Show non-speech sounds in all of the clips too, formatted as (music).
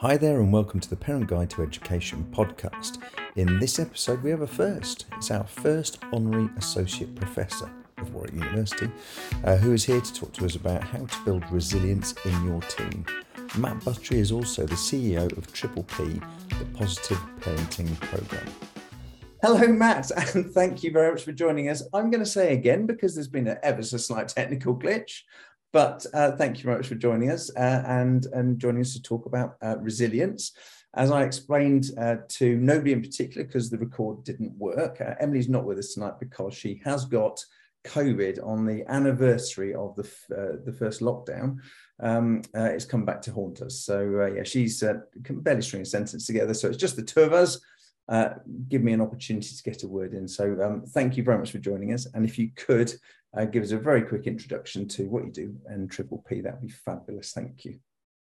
Hi there, and welcome to the Parent Guide to Education podcast. In this episode, we have a first. It's our first honorary associate professor of Warwick University, uh, who is here to talk to us about how to build resilience in your team. Matt Buttery is also the CEO of Triple P, the Positive Parenting Programme. Hello, Matt, (laughs) and thank you very much for joining us. I'm going to say again because there's been an ever so slight technical glitch. But uh, thank you very much for joining us uh, and, and joining us to talk about uh, resilience. As I explained uh, to nobody in particular, because the record didn't work, uh, Emily's not with us tonight because she has got COVID on the anniversary of the, uh, the first lockdown. Um, it's come back to haunt us. So, yeah, she's can barely string a sentence together. So it's just the two of us. Give me an opportunity to get a word in. So um, thank you very much for joining us. And if you could uh, give us a very quick introduction to what you do and Triple P, that'd be fabulous. Thank you.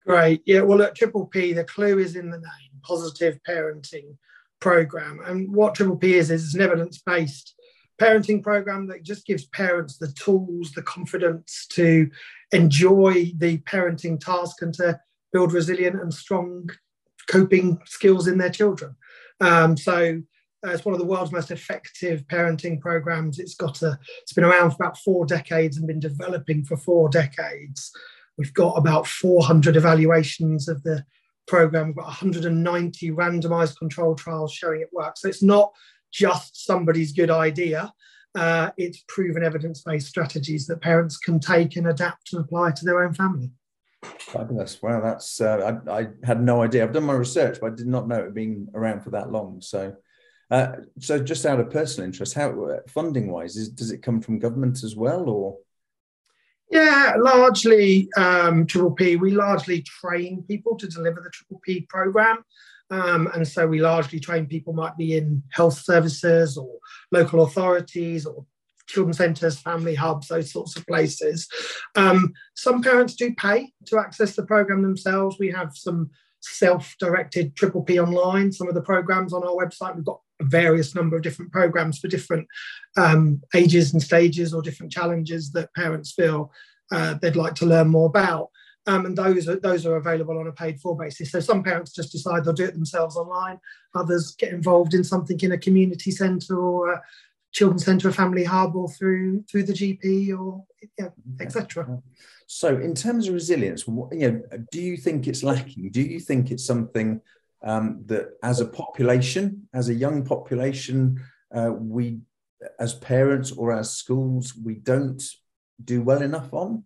Great. Yeah. Well, at Triple P, the clue is in the name positive parenting program. And what Triple P is, is an evidence based parenting program that just gives parents the tools, the confidence to enjoy the parenting task and to build resilient and strong coping skills in their children. Um, so uh, it's one of the world's most effective parenting programs. It's got a, it's been around for about four decades and been developing for four decades. We've got about 400 evaluations of the program. We've got 190 randomized control trials showing it works. So it's not just somebody's good idea. Uh, it's proven evidence-based strategies that parents can take and adapt and apply to their own family. Fabulous! Wow, that's uh, I, I, had no idea. I've done my research, but I did not know it being around for that long. So uh, so, just out of personal interest, how funding wise, is, does it come from government as well, or? Yeah, largely um, Triple P. We largely train people to deliver the Triple P program. Um, and so we largely train people might be in health services or local authorities or children's centres, family hubs, those sorts of places. Um, some parents do pay to access the program themselves. We have some self-directed Triple P online. Some of the programs on our website, we've got various number of different programs for different um, ages and stages or different challenges that parents feel uh, they'd like to learn more about. Um, and those are those are available on a paid for basis. So some parents just decide they'll do it themselves online. Others get involved in something in a community centre or a children's centre, a family hub, or through through the GP or yeah, etc. So, in terms of resilience, you know, do you think it's lacking? Do you think it's something um, that, as a population, as a young population, uh, we, as parents or as schools, we don't do well enough on?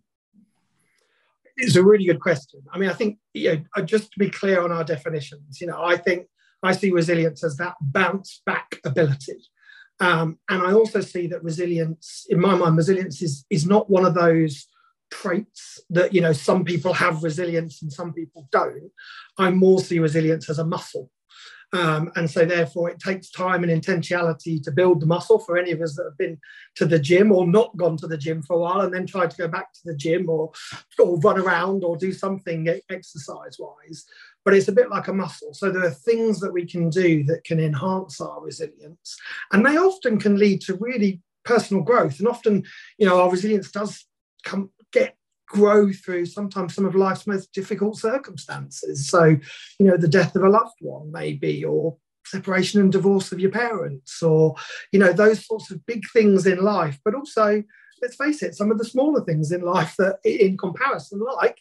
It's a really good question. I mean, I think you know, uh, just to be clear on our definitions, you know, I think I see resilience as that bounce back ability. Um, and I also see that resilience, in my mind, resilience is, is not one of those traits that you know some people have resilience and some people don't. I more see resilience as a muscle. Um, and so therefore it takes time and intentionality to build the muscle for any of us that have been to the gym or not gone to the gym for a while and then tried to go back to the gym or, or run around or do something exercise wise but it's a bit like a muscle. So there are things that we can do that can enhance our resilience and they often can lead to really personal growth and often you know our resilience does come get grow through sometimes some of life's most difficult circumstances. So, you know, the death of a loved one, maybe, or separation and divorce of your parents, or, you know, those sorts of big things in life. But also, let's face it, some of the smaller things in life that, in comparison, like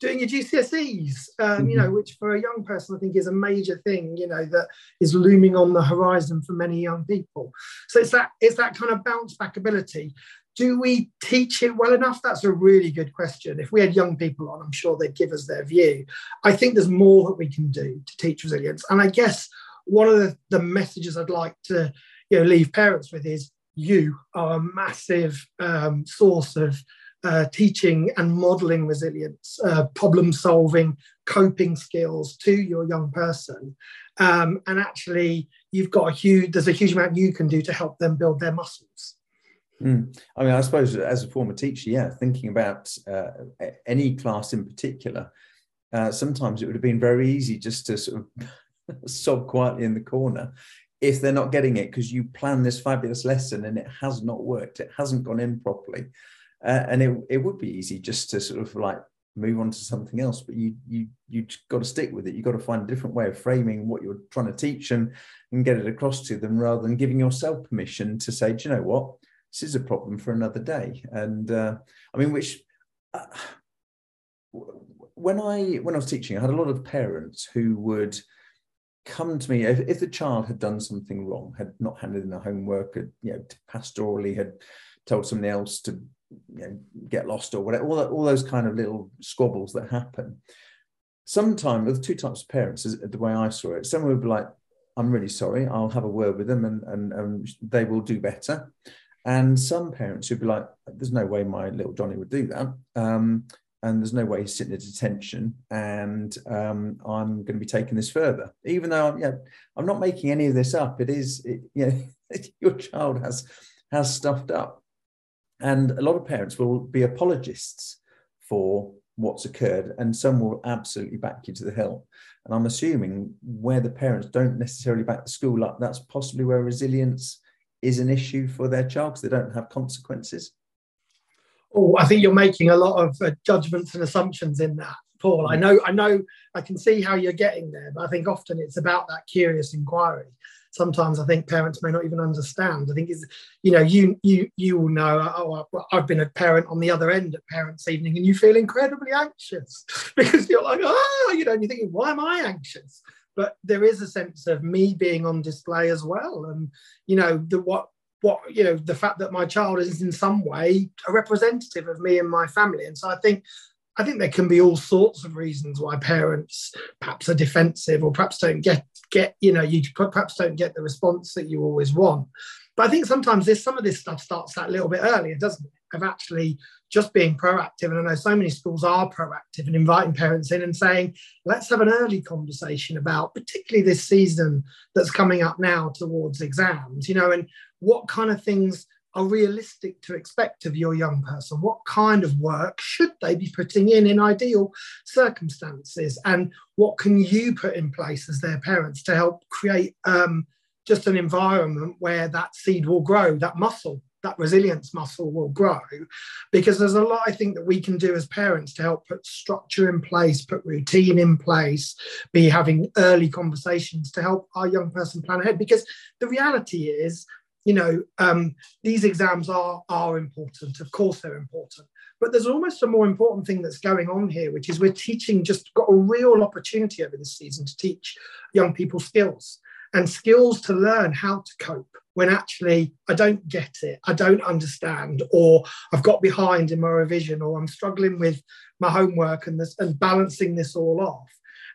doing your GCSEs, um, mm-hmm. you know, mm-hmm. which for a young person I think is a major thing, you know, that is looming on the horizon for many young people. So it's that it's that kind of bounce back ability do we teach it well enough? That's a really good question. If we had young people on, I'm sure they'd give us their view. I think there's more that we can do to teach resilience. And I guess one of the, the messages I'd like to you know, leave parents with is you are a massive um, source of uh, teaching and modeling resilience, uh, problem solving, coping skills to your young person. Um, and actually, you've got a huge, there's a huge amount you can do to help them build their muscles. Mm. I mean, I suppose as a former teacher, yeah, thinking about uh, any class in particular, uh, sometimes it would have been very easy just to sort of (laughs) sob quietly in the corner if they're not getting it because you plan this fabulous lesson and it has not worked, it hasn't gone in properly. Uh, and it, it would be easy just to sort of like move on to something else but you you you got to stick with it you've got to find a different way of framing what you're trying to teach and and get it across to them rather than giving yourself permission to say do you know what this is a problem for another day and uh, i mean which uh, when i when i was teaching i had a lot of parents who would come to me if, if the child had done something wrong had not handed in the homework had you know pastorally had told somebody else to you know, get lost or whatever, all, that, all those kind of little squabbles that happen. Sometimes, with two types of parents, is the way I saw it, someone would be like, I'm really sorry, I'll have a word with them and, and, and they will do better. And some parents would be like, there's no way my little Johnny would do that. Um, and there's no way he's sitting at detention and um, i'm going to be taking this further even though I'm, yeah, I'm not making any of this up it is it, you know (laughs) your child has has stuffed up and a lot of parents will be apologists for what's occurred, and some will absolutely back you to the hill. And I'm assuming where the parents don't necessarily back the school up, that's possibly where resilience is an issue for their child because they don't have consequences. Oh, I think you're making a lot of uh, judgments and assumptions in that, Paul. I mm. know, I know, I can see how you're getting there, but I think often it's about that curious inquiry sometimes I think parents may not even understand. I think is you know you you you will know. Oh, I've been a parent on the other end at parents' evening, and you feel incredibly anxious (laughs) because you're like, oh, you know, and you're thinking, why am I anxious? But there is a sense of me being on display as well, and you know the what what you know the fact that my child is in some way a representative of me and my family, and so I think I think there can be all sorts of reasons why parents perhaps are defensive or perhaps don't get get you know you perhaps don't get the response that you always want. But I think sometimes this some of this stuff starts that little bit earlier, doesn't it? Of actually just being proactive. And I know so many schools are proactive and inviting parents in and saying, let's have an early conversation about particularly this season that's coming up now towards exams, you know, and what kind of things are realistic to expect of your young person? What kind of work should they be putting in in ideal circumstances? And what can you put in place as their parents to help create um, just an environment where that seed will grow, that muscle, that resilience muscle will grow? Because there's a lot I think that we can do as parents to help put structure in place, put routine in place, be having early conversations to help our young person plan ahead. Because the reality is, you know, um, these exams are are important. Of course, they're important. But there's almost a more important thing that's going on here, which is we're teaching. Just got a real opportunity over this season to teach young people skills and skills to learn how to cope when actually I don't get it, I don't understand, or I've got behind in my revision, or I'm struggling with my homework and this and balancing this all off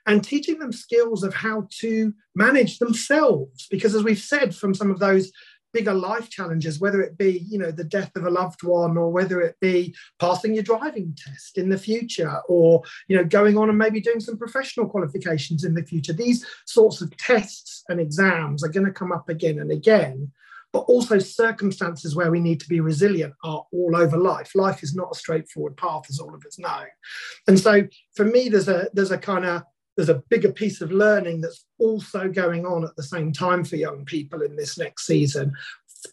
and teaching them skills of how to manage themselves. Because as we've said from some of those bigger life challenges, whether it be, you know, the death of a loved one or whether it be passing your driving test in the future or, you know, going on and maybe doing some professional qualifications in the future. These sorts of tests and exams are going to come up again and again. But also, circumstances where we need to be resilient are all over life. Life is not a straightforward path, as all of us know. And so, for me, there's a there's a kind of there's a bigger piece of learning that's also going on at the same time for young people in this next season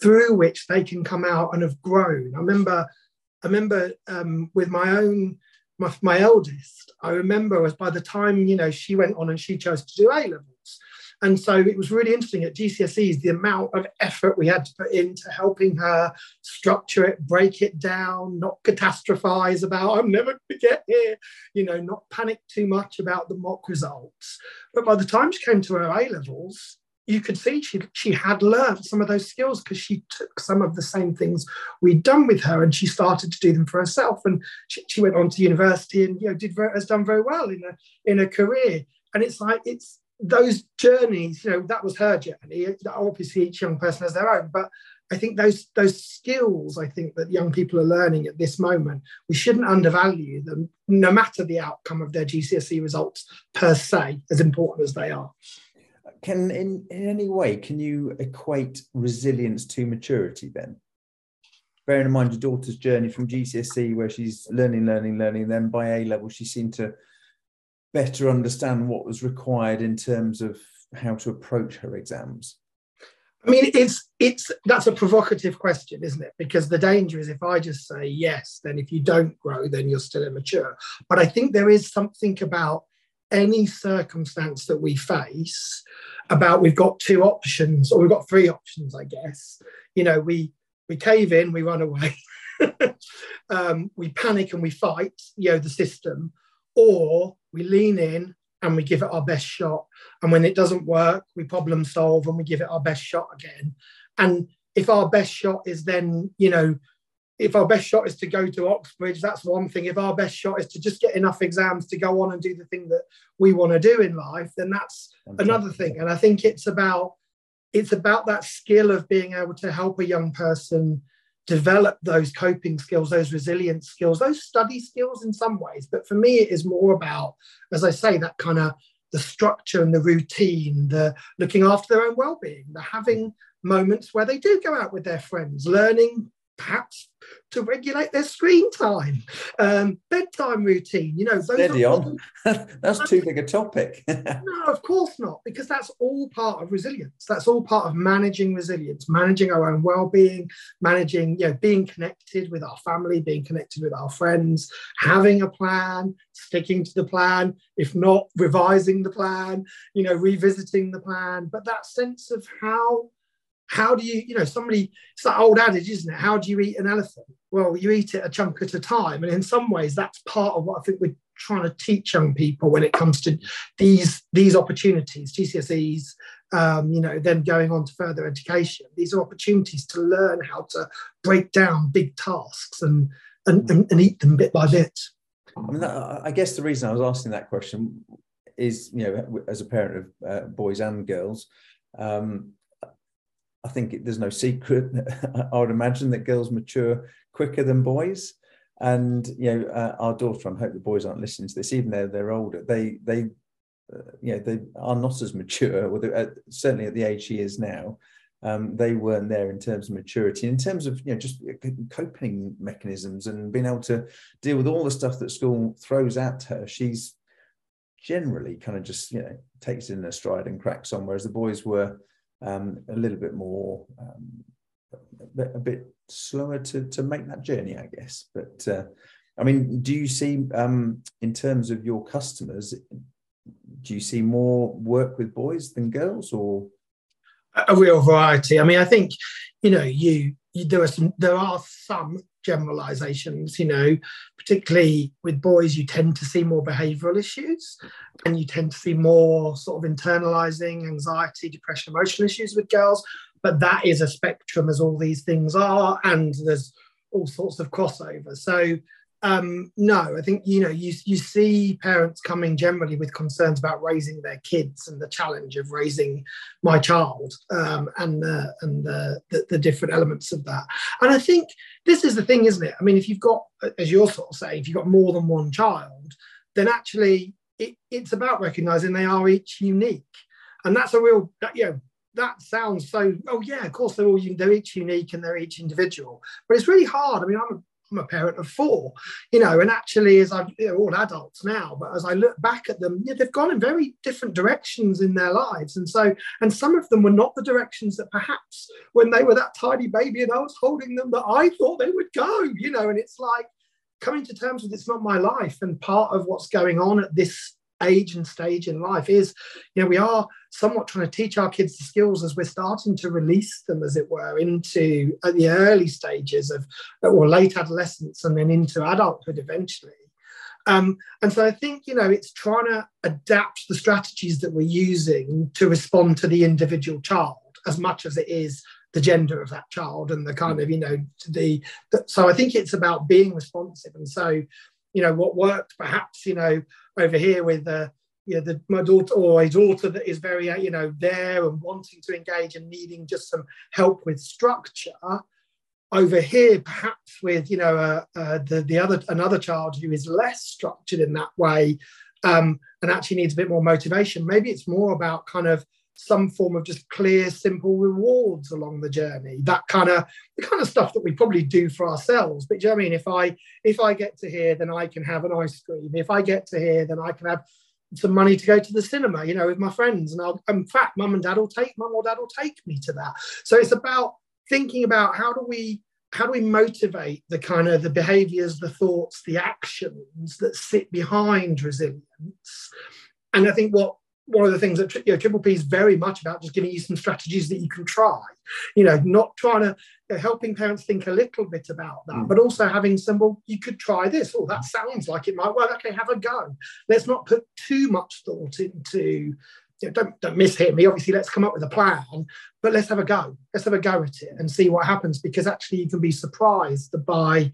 through which they can come out and have grown. I remember i remember um, with my own my, my eldest i remember as by the time you know she went on and she chose to do a levels and so it was really interesting at GCSEs the amount of effort we had to put into helping her structure it, break it down, not catastrophize about I'm never going to get here, you know, not panic too much about the mock results. But by the time she came to her A levels, you could see she, she had learned some of those skills because she took some of the same things we'd done with her and she started to do them for herself. And she, she went on to university and you know did very, has done very well in a in a career. And it's like it's those journeys, you know, that was her journey. Obviously, each young person has their own, but I think those those skills, I think that young people are learning at this moment, we shouldn't undervalue them, no matter the outcome of their GCSE results per se, as important as they are. Can in, in any way can you equate resilience to maturity then? Bearing in mind your daughter's journey from GCSE, where she's learning, learning, learning, then by A level she seemed to better understand what was required in terms of how to approach her exams? I mean, it's it's that's a provocative question, isn't it? Because the danger is if I just say yes, then if you don't grow, then you're still immature. But I think there is something about any circumstance that we face about we've got two options or we've got three options, I guess. You know, we we cave in, we run away, (laughs) um, we panic and we fight, you know, the system, or we lean in and we give it our best shot. And when it doesn't work, we problem solve and we give it our best shot again. And if our best shot is then, you know, if our best shot is to go to Oxbridge, that's one thing. If our best shot is to just get enough exams to go on and do the thing that we want to do in life, then that's another thing. And I think it's about it's about that skill of being able to help a young person develop those coping skills, those resilience skills, those study skills in some ways. But for me, it is more about, as I say, that kind of the structure and the routine, the looking after their own well-being, the having moments where they do go out with their friends, learning perhaps to regulate their screen time, um, bedtime routine. You know, those Steady on. (laughs) that's too big a topic. (laughs) no, of course not, because that's all part of resilience. That's all part of managing resilience, managing our own well-being, managing, you know, being connected with our family, being connected with our friends, having a plan, sticking to the plan, if not revising the plan, you know, revisiting the plan. But that sense of how how do you, you know, somebody, it's that old adage, isn't it? How do you eat an elephant? Well, you eat it a chunk at a time. And in some ways, that's part of what I think we're trying to teach young people when it comes to these, these opportunities, GCSEs, um, you know, then going on to further education. These are opportunities to learn how to break down big tasks and, and, and, and eat them bit by bit. I mean, I guess the reason I was asking that question is, you know, as a parent of uh, boys and girls, um, I think it, there's no secret. (laughs) I would imagine that girls mature quicker than boys. And you know, uh, our daughter. I hope the boys aren't listening to this, even though they're older. They they, uh, you know, they are not as mature, or uh, certainly at the age she is now. Um, they weren't there in terms of maturity, in terms of you know just uh, coping mechanisms and being able to deal with all the stuff that school throws at her. She's generally kind of just you know takes it in a stride and cracks on, whereas the boys were um, a little bit more, um, a, bit, slower to, to make that journey, I guess. But uh, I mean, do you see, um, in terms of your customers, do you see more work with boys than girls or? A real variety. I mean, I think, you know, you, you there are some, there are some generalizations, you know, particularly with boys, you tend to see more behavioral issues and you tend to see more sort of internalizing anxiety, depression, emotional issues with girls. But that is a spectrum, as all these things are, and there's all sorts of crossover. So um, no, I think you know you you see parents coming generally with concerns about raising their kids and the challenge of raising my child um, and the, and the, the, the different elements of that. And I think this is the thing, isn't it? I mean, if you've got, as you're sort of saying, if you've got more than one child, then actually it, it's about recognizing they are each unique, and that's a real you know that sounds so oh yeah of course they're all they're each unique and they're each individual but it's really hard i mean i'm I'm a parent of four, you know, and actually, as you know, all adults now, but as I look back at them, yeah, they've gone in very different directions in their lives. And so, and some of them were not the directions that perhaps when they were that tiny baby and I was holding them that I thought they would go, you know, and it's like coming to terms with it's not my life. And part of what's going on at this age and stage in life is, you know, we are somewhat trying to teach our kids the skills as we're starting to release them, as it were, into at the early stages of or late adolescence and then into adulthood eventually. Um, and so I think, you know, it's trying to adapt the strategies that we're using to respond to the individual child as much as it is the gender of that child and the kind of, you know, the, the so I think it's about being responsive. And so, you know, what worked perhaps, you know, over here with uh, you know, the, my daughter or a daughter that is very, uh, you know, there and wanting to engage and needing just some help with structure. Over here, perhaps with you know uh, uh, the the other another child who is less structured in that way, um, and actually needs a bit more motivation. Maybe it's more about kind of some form of just clear, simple rewards along the journey. That kind of the kind of stuff that we probably do for ourselves. But do you know I mean? If I if I get to here, then I can have an ice cream. If I get to here, then I can have some money to go to the cinema, you know, with my friends. And I'll, in fact, mum and dad will take, mum or dad will take me to that. So it's about thinking about how do we, how do we motivate the kind of the behaviors, the thoughts, the actions that sit behind resilience? And I think what one of the things that you know, Triple P is very much about just giving you some strategies that you can try. You know, not trying to you know, helping parents think a little bit about that, mm. but also having some. Well, you could try this. Oh, that sounds like it might. work. okay, have a go. Let's not put too much thought into. You know, don't don't mishear me. Obviously, let's come up with a plan, but let's have a go. Let's have a go at it and see what happens. Because actually, you can be surprised by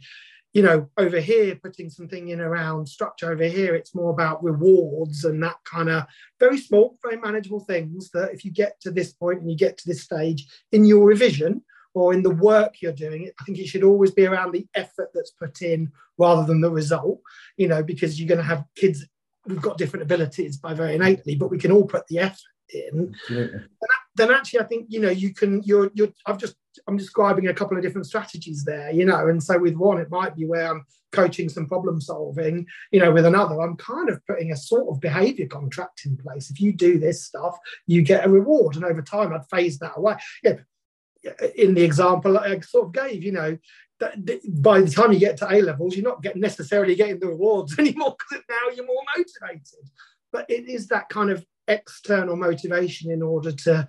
you know, over here, putting something in around structure over here, it's more about rewards and that kind of very small, very manageable things that if you get to this point and you get to this stage in your revision or in the work you're doing, I think it should always be around the effort that's put in rather than the result, you know, because you're going to have kids who've got different abilities by very innately, but we can all put the effort in. Then actually, I think, you know, you can, you're, you're, I've just I'm describing a couple of different strategies there, you know. And so with one, it might be where I'm coaching some problem solving, you know, with another, I'm kind of putting a sort of behavior contract in place. If you do this stuff, you get a reward. And over time, I'd phase that away. Yeah. In the example I sort of gave, you know, by the time you get to A levels, you're not getting necessarily getting the rewards (laughs) anymore because now you're more motivated. But it is that kind of external motivation in order to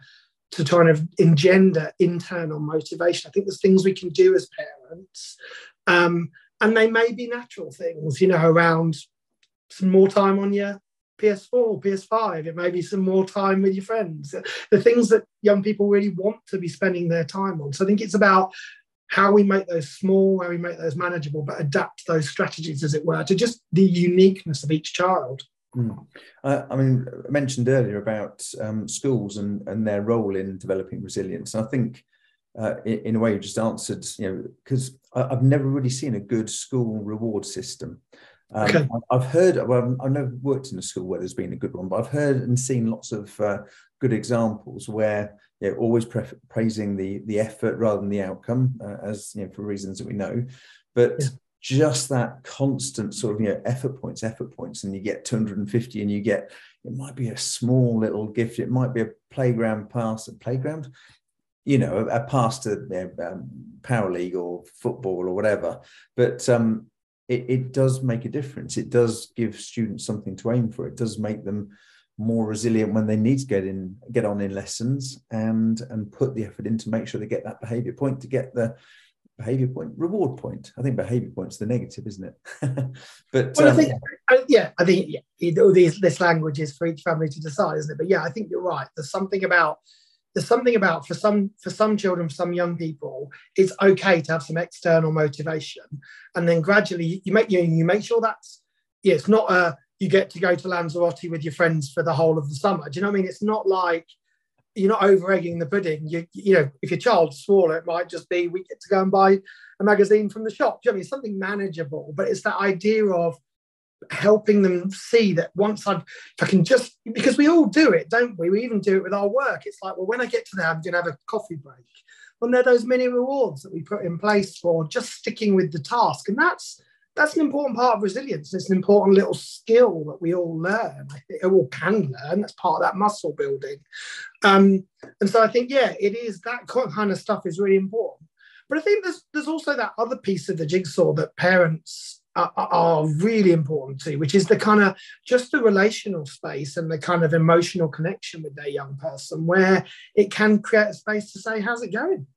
to kind of engender internal motivation. I think there's things we can do as parents, um, and they may be natural things, you know, around some more time on your PS4, PS5. It may be some more time with your friends. The things that young people really want to be spending their time on. So I think it's about how we make those small, how we make those manageable, but adapt those strategies, as it were, to just the uniqueness of each child. Mm. Uh, I mean, I mentioned earlier about um, schools and, and their role in developing resilience. And I think, uh, in, in, a way, you just answered, you know, because I've never really seen a good school reward system. Um, okay. I've heard, well, I've never worked in a school where there's been a good one, but I've heard and seen lots of uh, good examples where you know, always pre- praising the the effort rather than the outcome, uh, as you know, for reasons that we know. But yeah just that constant sort of you know effort points effort points and you get 250 and you get it might be a small little gift it might be a playground pass a playground you know a, a pass to you know, um, power league or football or whatever. But um, it, it does make a difference. It does give students something to aim for. It does make them more resilient when they need to get in get on in lessons and and put the effort in to make sure they get that behavior point to get the behavior point reward point. I think behavior point's the negative isn't it? (laughs) But well, um, I think, yeah i think yeah, all these this language is for each family to decide isn't it? But yeah i think you're right. There's something about there's something about for some for some children for some young people it's okay to have some external motivation. And then gradually you make you, you make sure that's yeah it's not a you get to go to lanzarote with your friends for the whole of the summer. Do you know what i mean? It's not like you're not over egging the pudding. You, you know, if your child's smaller, it might just be we get to go and buy a magazine from the shop. Do you know I mean? Something manageable, but it's that idea of helping them see that once I've, if I can just, because we all do it, don't we? We even do it with our work. It's like, well, when I get to there, I'm going to have a coffee break. When there are those many rewards that we put in place for just sticking with the task. And that's, that's an important part of resilience. It's an important little skill that we all learn. I think all can learn. That's part of that muscle building. Um, and so I think, yeah, it is that kind of stuff is really important. But I think there's there's also that other piece of the jigsaw that parents are, are really important to, which is the kind of just the relational space and the kind of emotional connection with their young person, where it can create a space to say, "How's it going?"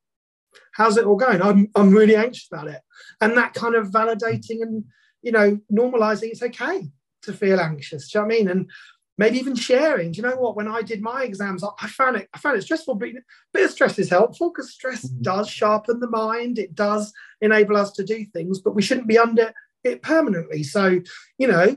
How's it all going? I'm, I'm really anxious about it. And that kind of validating and, you know, normalizing it's okay to feel anxious. Do you know what I mean? And maybe even sharing. Do you know what? When I did my exams, I found it, I found it stressful, but a bit of stress is helpful because stress mm-hmm. does sharpen the mind. It does enable us to do things, but we shouldn't be under it permanently. So, you know,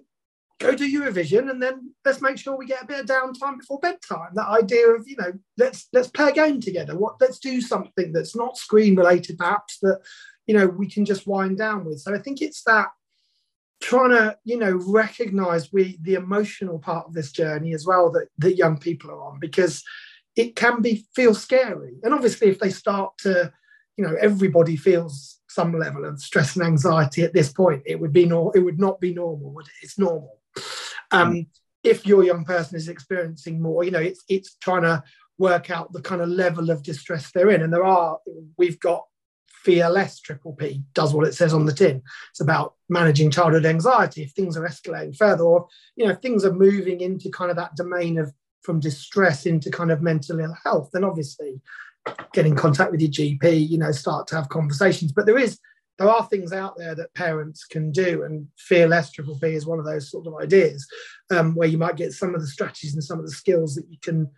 go do your revision and then let's make sure we get a bit of downtime before bedtime. That idea of you know let's let's play a game together. What let's do something that's not screen related perhaps that you know we can just wind down with. So i think it's that trying to you know recognize we the emotional part of this journey as well that that young people are on because it can be feel scary. And obviously if they start to you know everybody feels some level of stress and anxiety at this point it would be no it would not be normal would it? it's normal um, if your young person is experiencing more, you know, it's it's trying to work out the kind of level of distress they're in. And there are, we've got fear less triple P does what it says on the tin. It's about managing childhood anxiety if things are escalating further, or you know, if things are moving into kind of that domain of from distress into kind of mental ill health, then obviously get in contact with your GP, you know, start to have conversations. But there is there are things out there that parents can do, and fear less triple P is one of those sort of ideas um, where you might get some of the strategies and some of the skills that you can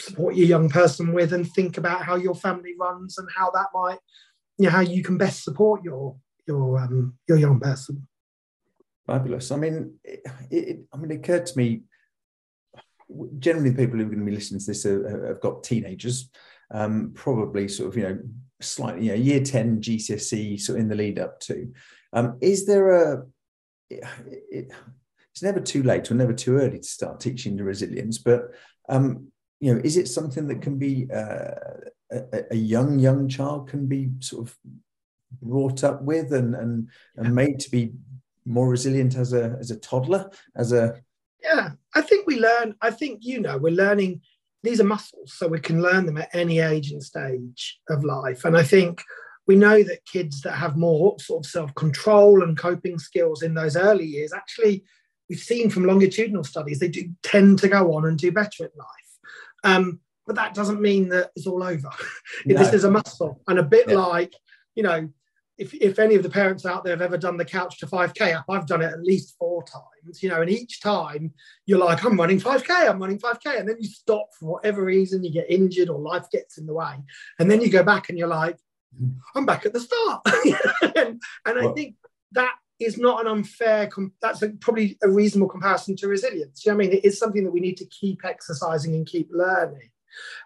support your young person with and think about how your family runs and how that might you know how you can best support your your um, your young person. Fabulous. I mean it, it, i mean it occurred to me generally people who are going to be listening to this have got teenagers um, probably sort of you know slightly you know year 10 gcse sort of in the lead up to. Um, is there a it, it's never too late or never too early to start teaching the resilience but um, you know, is it something that can be uh, a, a, young young child can be sort of brought up with and and, and made to be more resilient as a as a toddler as a yeah i think we learn i think you know we're learning these are muscles so we can learn them at any age and stage of life and i think we know that kids that have more sort of self-control and coping skills in those early years actually we've seen from longitudinal studies they do tend to go on and do better in life um, but that doesn't mean that it's all over. (laughs) No. this is a muscle, and a bit yeah. like, you know, if, if any of the parents out there have ever done the couch to 5k app, I've done it at least four times, you know, and each time you're like, I'm running 5k, I'm running 5k. And then you stop for whatever reason, you get injured or life gets in the way. And then you go back and you're like, I'm back at the start. (laughs) and, and well, I think that is not an unfair, that's a, probably a reasonable comparison to resilience. You know I mean? It is something that we need to keep exercising and keep learning.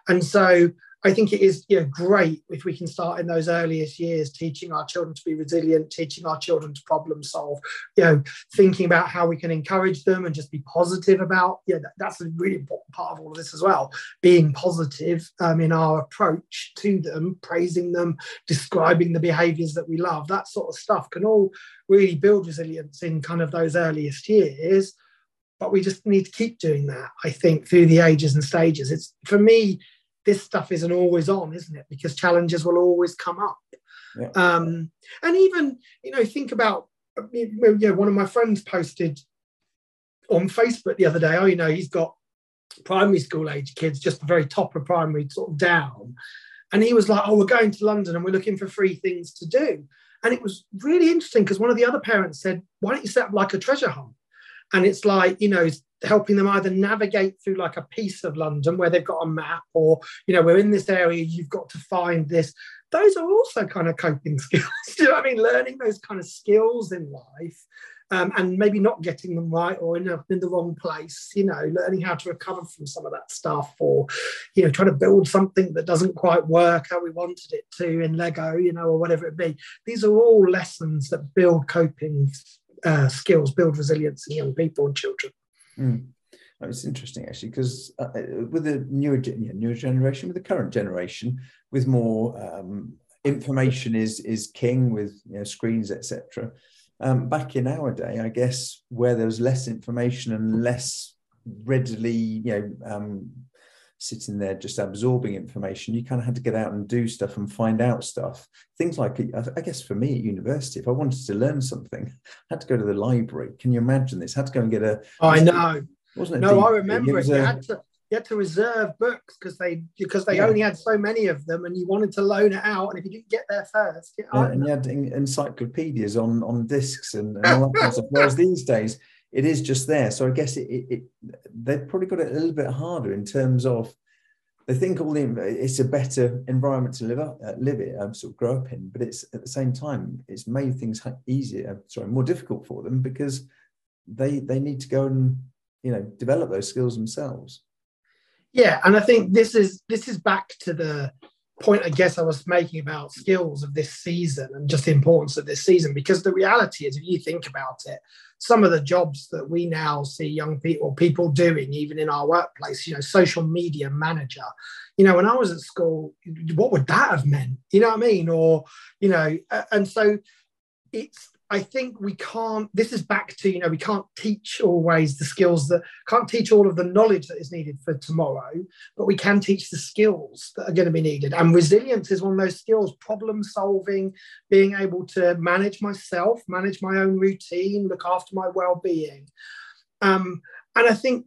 And so I think it is you know, great if we can start in those earliest years, teaching our children to be resilient, teaching our children to problem solve, you know, thinking about how we can encourage them and just be positive about, yeah, that, that's a really important part of all of this as well. Being positive um, in our approach to them, praising them, describing the behaviors that we love, that sort of stuff can all really build resilience in kind of those earliest years. But we just need to keep doing that, I think, through the ages and stages. It's for me, this stuff isn't always on, isn't it? Because challenges will always come up. Yeah. Um, and even, you know, think about, you know, one of my friends posted on Facebook the other day, oh, you know, he's got primary school age kids, just the very top of primary sort of down. And he was like, oh, we're going to London and we're looking for free things to do. And it was really interesting because one of the other parents said, why don't you set up like a treasure hunt? And it's like, you know, helping them either navigate through like a piece of London where they've got a map or, you know, we're in this area, you've got to find this. Those are also kind of coping (laughs) skills. you know I mean? Learning those kind of skills in life um, and maybe not getting them right or in, a, in the wrong place, you know, learning how to recover from some of that stuff or, you know, trying to build something that doesn't quite work how we wanted it to in Lego, you know, or whatever it be. These are all lessons that build coping uh, skills, build resilience in young people and children. Mm. It's interesting actually because uh, uh, with the newer yeah, newer generation, with the current generation, with more um, information is is king with you know, screens etc. Um, back in our day, I guess where there was less information and less readily you know um, sitting there just absorbing information, you kind of had to get out and do stuff and find out stuff. Things like, I guess for me at university, if I wanted to learn something, I had to go to the library. Can you imagine this? I had to go and get a. Oh, know. Wasn't it? No, I remember it. it. You, a, had to, you had to reserve books because they because they yeah. only had so many of them, and you wanted to loan it out. And if you didn't get there first, yeah, and you had encyclopedias on on discs and, and all that kind of stuff. Whereas these days, it is just there. So I guess it, it, it, they've probably got it a little bit harder in terms of they think all the it's a better environment to live up, uh, live it, um, sort of grow up in. But it's at the same time it's made things easier, sorry, more difficult for them because they they need to go and you know develop those skills themselves. Yeah, and I think this is this is back to the point I guess I was making about skills of this season and just the importance of this season. Because the reality is, if you think about it, some of the jobs that we now see young people people doing, even in our workplace, you know, social media manager. You know, when I was at school, what would that have meant? You know what I mean? Or, you know, and so it's I think we can't, this is back to, you know, we can't teach always the skills that, can't teach all of the knowledge that is needed for tomorrow, but we can teach the skills that are going to be needed. And resilience is one of those skills, problem solving, being able to manage myself, manage my own routine, look after my well being. Um, and I think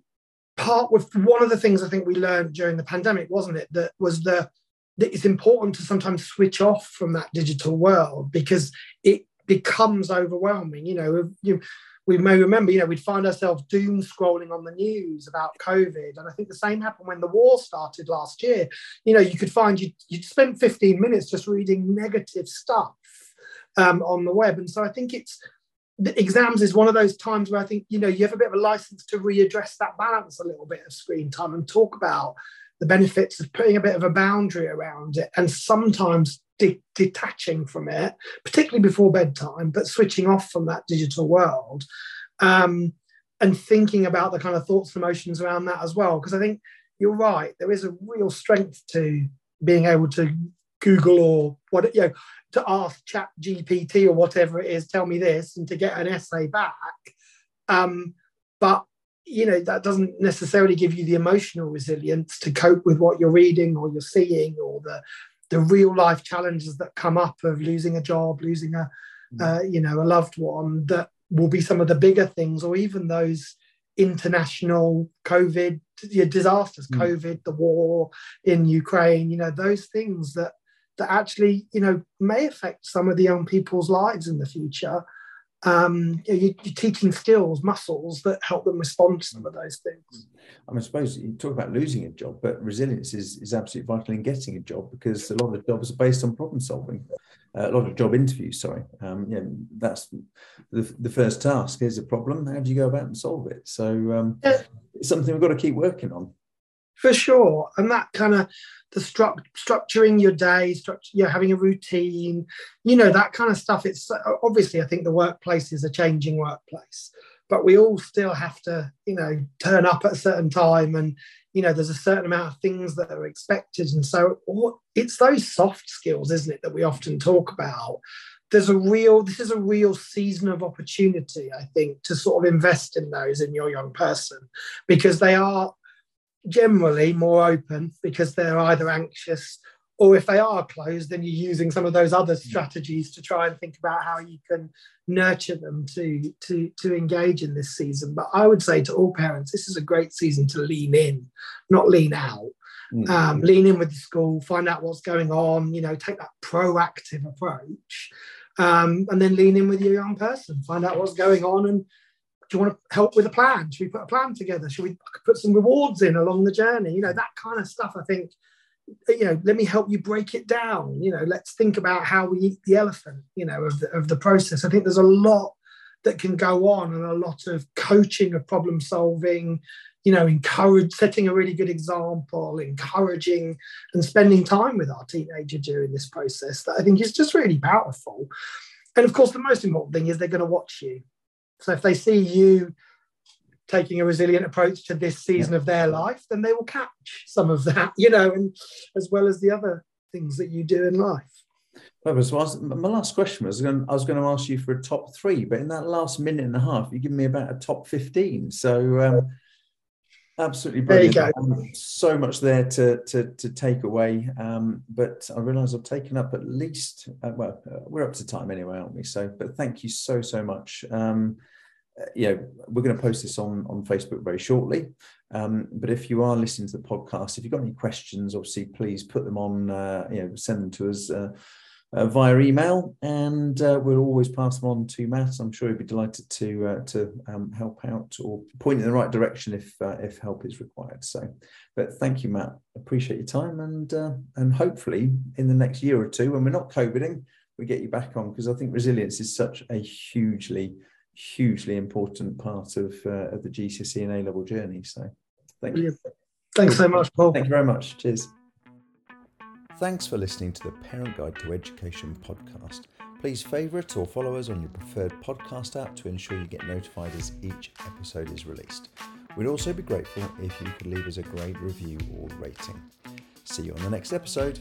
part with one of the things I think we learned during the pandemic, wasn't it? That was the, that it's important to sometimes switch off from that digital world because it becomes overwhelming. You know, you, we may remember, you know, we'd find ourselves doom scrolling on the news about COVID. And I think the same happened when the war started last year. You know, you could find you, you'd spend 15 minutes just reading negative stuff um, on the web. And so I think it's, the exams is one of those times where I think, you know, you have a bit of a license to readdress that balance a little bit of screen time and talk about the benefits of putting a bit of a boundary around it and sometimes de- detaching from it, particularly before bedtime, but switching off from that digital world um, and thinking about the kind of thoughts and emotions around that as well. Because I think you're right, there is a real strength to being able to Google or what, you know, to ask Chat GPT or whatever it is, tell me this, and to get an essay back. Um, but you know that doesn't necessarily give you the emotional resilience to cope with what you're reading or you're seeing or the the real life challenges that come up of losing a job, losing a mm. uh, you know a loved one that will be some of the bigger things, or even those international COVID disasters, mm. COVID, the war in Ukraine, you know those things that that actually you know may affect some of the young people's lives in the future um, you are teaching skills, muscles that help them respond to some of those things. I, mean, I suppose you talk about losing a job, but resilience is, is absolutely vital in getting a job because a lot of jobs are based on problem solving. Uh, a lot of job interviews, sorry. Um, know, that's the, the first task. Here's a problem. How do you go about and solve it? So um, yeah. it's something we've got to keep working on. For sure. And that kind of the stru- structuring your day, structure, yeah, having a routine, you know, that kind of stuff. It's obviously, I think the workplace is a changing workplace, but we all still have to, you know, turn up at a certain time and, you know, there's a certain amount of things that are expected. And so it's those soft skills, isn't it, that we often talk about. There's a real, this is a real season of opportunity, I think, to sort of invest in those in your young person because they are generally more open because they're either anxious or if they are closed, then you're using some of those other strategies to try and think about how you can nurture them to to to engage in this season. But I would say to all parents, this is a great season to lean in, not lean out. Mm-hmm. Um, lean in with the school, find out what's going on. You know, take that proactive approach, um, and then lean in with your young person, find out what's going on, and you want to help with a plan? Should we put a plan together? Should we put some rewards in along the journey? You know, that kind of stuff. I think, you know, let me help you break it down. You know, let's think about how we eat the elephant, you know, of the, of the process. I think there's a lot that can go on and a lot of coaching of problem solving, you know, encourage setting a really good example, encouraging and spending time with our teenager during this process that I think is just really powerful. And of course, the most important thing is they're going to watch you so if they see you taking a resilient approach to this season yeah. of their life, then they will catch some of that, (laughs) you know, and as well as the other things that you do in life. So my last question was going, I was going to ask you for a top three, but in that last minute and a half, you give me about a top 15. So um, absolutely brilliant. There you go. Um, so much there to, to, to take away. Um, but I realise I've taken up at least, uh, well, uh, we're up to time anyway, aren't we? So, but thank you so, so much. Um, uh, you know, we're going to post this on on Facebook very shortly. Um, but if you are listening to the podcast, if you've got any questions, obviously please put them on. Uh, you know, send them to us. Uh, via email, and uh, we'll always pass them on to Matt. I'm sure he'd be delighted to uh, to um, help out or point in the right direction if uh, if help is required. So, but thank you, Matt. Appreciate your time, and uh, and hopefully in the next year or two, when we're not COVIDing, we get you back on because I think resilience is such a hugely hugely important part of, uh, of the GCSE and A level journey. So thank you. Thanks so much, Paul. Thank you very much. Cheers. Thanks for listening to the Parent Guide to Education podcast. Please favourite or follow us on your preferred podcast app to ensure you get notified as each episode is released. We'd also be grateful if you could leave us a great review or rating. See you on the next episode.